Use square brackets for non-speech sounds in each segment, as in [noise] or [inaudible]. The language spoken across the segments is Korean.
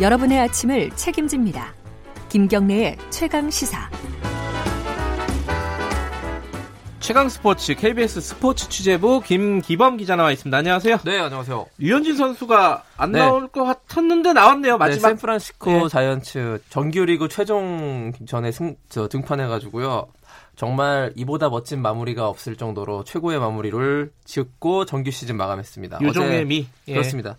여러분의 아침을 책임집니다. 김경래의 최강 시사. 최강 스포츠 KBS 스포츠 취재부 김기범 기자 나와 있습니다. 안녕하세요. 네, 안녕하세요. 유현진 선수가 안 네. 나올 것 같았는데 나왔네요. 네, 마지막 샌프란시스코 네. 자이언츠 정규리그 최종 전에 승, 저, 등판해가지고요. 정말 이보다 멋진 마무리가 없을 정도로 최고의 마무리를 짓고 정규 시즌 마감했습니다. 유종의 어제- 미. 예. 그렇습니다.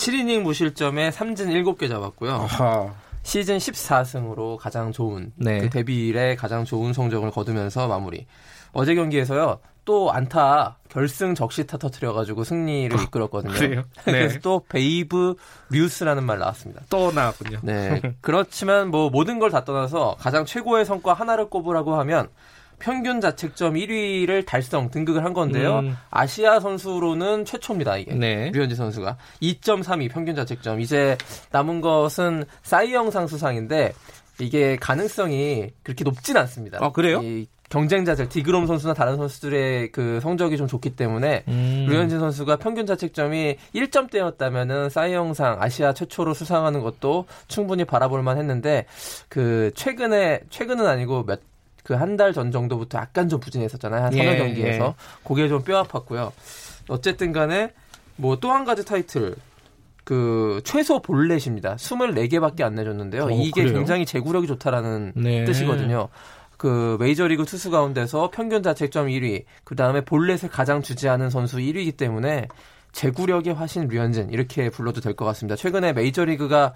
7이닝 무실점에 삼진 7개 잡았고요. 아하. 시즌 14승으로 가장 좋은 네. 그 데뷔 이래 가장 좋은 성적을 거두면서 마무리. 어제 경기에서요. 또 안타 결승 적시타 터트려가지고 승리를 이끌었거든요. 그래요? [laughs] 네. 그래서 또 베이브 류스라는 말 나왔습니다. 또 나왔군요. 네. [laughs] 그렇지만 뭐 모든 걸 다 떠나서 가장 최고의 성과 하나를 꼽으라고 하면 평균 자책점 1위를 달성 등극을 한 건데요. 음. 아시아 선수로는 최초입니다. 이게 네. 류현진 선수가 2.32 평균 자책점. 이제 남은 것은 사이영상 수상인데 이게 가능성이 그렇게 높진 않습니다. 아, 그래요? 이 경쟁자들 디그롬 선수나 다른 선수들의 그 성적이 좀 좋기 때문에 음. 류현진 선수가 평균 자책점이 1점대였다면은 사이영상 아시아 최초로 수상하는 것도 충분히 바라볼 만 했는데 그 최근에 최근은 아니고 몇 그 한 달 전 정도부터 약간 좀 부진했었잖아요. 한 서너 예, 경기에서 예. 그게 좀 뼈 아팠고요. 어쨌든 간에 뭐 또 한 가지 타이틀 그 최소 볼넷입니다. 24개밖에 안 내줬는데요. 어, 이게 그래요? 굉장히 제구력이 좋다라는 네. 뜻이거든요. 그 메이저리그 투수 가운데서 평균 자책점 1위, 그 다음에 볼넷을 가장 주지 않는 선수 1위이기 때문에 제구력의 화신 류현진 이렇게 불러도 될 것 같습니다. 최근에 메이저리그가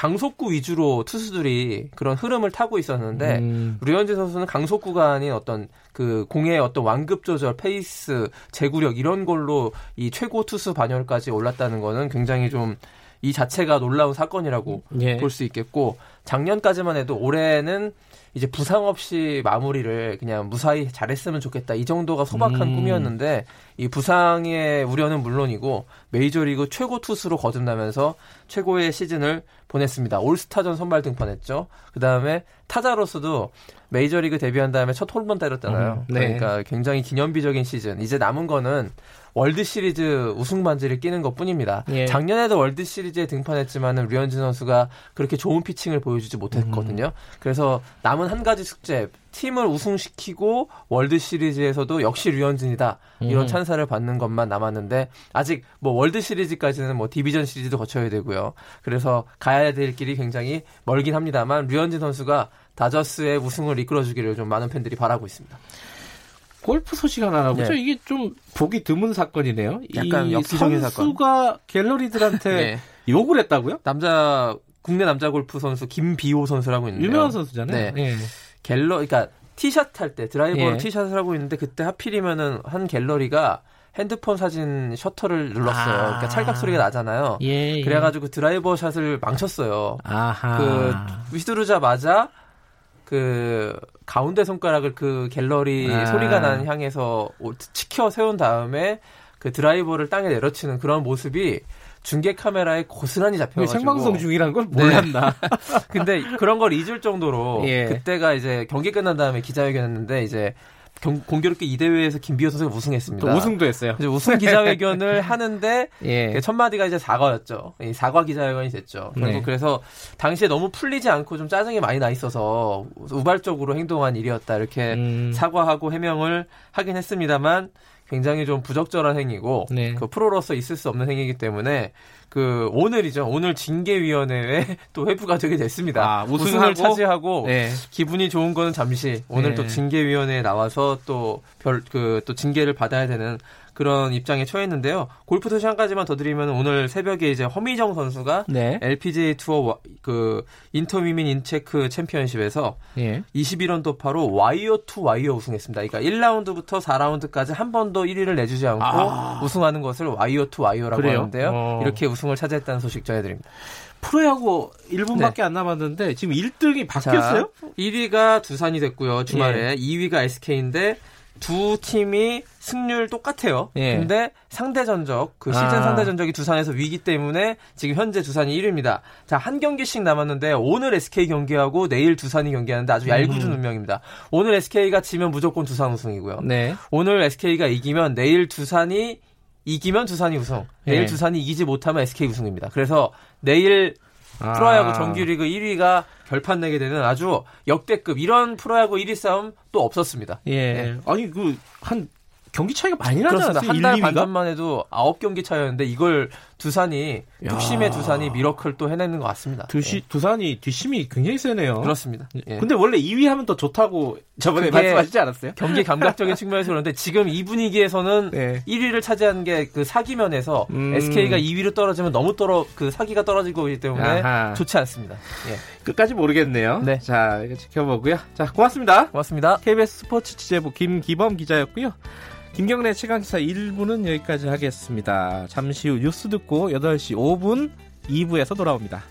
강속구 위주로 투수들이 그런 흐름을 타고 있었는데 음. 류현진 선수는 강속구가 아닌 어떤 그 공의 어떤 완급 조절, 페이스, 제구력 이런 걸로 이 최고 투수 반열까지 올랐다는 거는 굉장히 좀 이 자체가 놀라운 사건이라고 예. 볼수 있겠고 작년까지만 해도 올해는 이제 부상 없이 마무리를 그냥 무사히 잘했으면 좋겠다 이 정도가 소박한 음. 꿈이었는데 이 부상의 우려는 물론이고 메이저리그 최고 투수로 거듭나면서 최고의 시즌을 보냈습니다. 올스타전 선발 등판했죠. 그 다음에 타자로서도 메이저리그 데뷔한 다음에 첫 홈런 때렸잖아요. 음, 네. 그러니까 굉장히 기념비적인 시즌. 이제 남은 거는 월드 시리즈 우승 반지를 끼는 것 뿐입니다. 예. 작년에도 월드 시리즈에 등판했지만은 류현진 선수가 그렇게 좋은 피칭을 보여주지 못했거든요. 음. 그래서 남은 한 가지 숙제, 팀을 우승시키고 월드 시리즈에서도 역시 류현진이다 이런 음. 찬사를 받는 것만 남았는데 아직 뭐 월드 시리즈까지는 뭐 디비전 시리즈도 거쳐야 되고요. 그래서 가야 될 길이 굉장히 멀긴 합니다만 류현진 선수가 다저스의 우승을 이끌어주기를 좀 많은 팬들이 바라고 있습니다. 골프 소식 하나 나보죠. 네. 이게 좀 보기 드문 사건이네요. 약간 이 역기적인 선수가 갤러리들한테 [laughs] 네. 욕을 했다고요? 남자 국내 남자 골프 선수 김비호 선수라고 있는데요. 유명한 선수잖아요. 네. 예. 갤러 그러니까 티샷 할 때 드라이버로 예. 티샷을 하고 있는데 그때 하필이면은 한 갤러리가 핸드폰 사진 셔터를 눌렀어요. 아. 그러니까 찰칵 소리가 나잖아요. 예, 예. 그래가지고 드라이버 샷을 망쳤어요. 아하. 그 휘두르자마자 그 가운데 손가락을 그 갤러리 아. 소리가 나는 향해서 오- 치켜 세운 다음에 그 드라이버를 땅에 내려치는 그런 모습이 중계 카메라에 고스란히 잡혀가지고 생방송 중이란 걸 몰랐나? [laughs] 근데 그런 걸 잊을 정도로 예. 그때가 이제 경기 끝난 다음에 기자회견했는데 이제 경- 공교롭게 이 대회에서 김비호 선수가 우승했습니다. 또 우승도 했어요. 이제 우승 기자회견을 [laughs] 하는데 예. 첫 마디가 이제 사과였죠. 이 사과 기자회견이 됐죠. 결국 네. 그래서 당시에 너무 풀리지 않고 좀 짜증이 많이 나 있어서 우발적으로 행동한 일이었다 이렇게 음. 사과하고 해명을 하긴 했습니다만 굉장히 좀 부적절한 행위고 네. 그 프로로서 있을 수 없는 행위이기 때문에 그 오늘이죠. 오늘 징계위원회에 [laughs] 또 회부가 되게 됐습니다. 아, 우승하고? 우승을 차지하고 네. 기분이 좋은 거는 잠시 오늘 네. 또 징계위원회에 나와서 또 별 그 또 징계를 받아야 되는 그런 입장에 처했는데요. 골프 소식 한 가지만 더 드리면 오늘 새벽에 이제 허미정 선수가 네. LPGA 투어 와- 그 Indy Women in Tech 챔피언십에서 예. 21언더파로 wire to wire 우승했습니다. 그러니까 1라운드부터 4라운드까지 한 번도 1위를 내주지 않고 아. 우승하는 것을 wire to wire라고 그래요? 하는데요. 어. 이렇게 우승을 차지했다는 소식 전해드립니다. 프로야구 1분밖에 안 남았는데 지금 1등이 바뀌었어요? 자, 1위가 두산이 됐고요. 주말에 2위가 SK인데 두 팀이 승률 똑같아요. 예. 근데 상대 전적 그 시즌 아. 상대 전적이 두산이 우위기 때문에 지금 현재 두산이 1위입니다. 자, 한 경기씩 남았는데 오늘 SK 경기하고 내일 두산이 경기하는데 아주 얄궂은 운명입니다. 오늘 SK가 지면 무조건 두산 우승이고요. 네. 오늘 SK가 이기면 내일 두산이 이기면 두산이 우승. 내일 예. 두산이 이기지 못하면 SK 우승입니다. 그래서 내일 아. 프로야구 정규리그 1위가 결판 내게 되는 아주 역대급 이런 프로야구 1위 싸움 또 없었습니다. 예. 네. 아니 그 한 경기 차이가 많이 나지. 않았어요? 한달 1, 반 2위가? 전만 해도 9경기 차였는데 이걸 두산이 야. 뚝심의 두산이 미러클 또 해내는 것 같습니다. 두시 두산이 뒷심이 굉장히 세네요. 예, 그렇습니다. 예. 근데 원래 2위 하면 더 좋다고 저번에 말씀하시지 않았어요? 경기 감각적인 [laughs] 측면에서 그런데 지금 이 분위기에서는 네. 1위를 차지한 게 그 사기면에서 음. SK가 2위로 떨어지면 너무 떨어 그 사기가 떨어지고 있기 때문에 아하. 좋지 않습니다. 예. 끝까지 모르겠네요. 네. 자, 이거 지켜보고요. 자, 고맙습니다. 고맙습니다. KBS 스포츠 취재부 김기범 기자였고요. 김경래 최강기사 1부는 여기까지 하겠습니다. 잠시 후 뉴스 듣고 8시 5분 2부에서 돌아옵니다.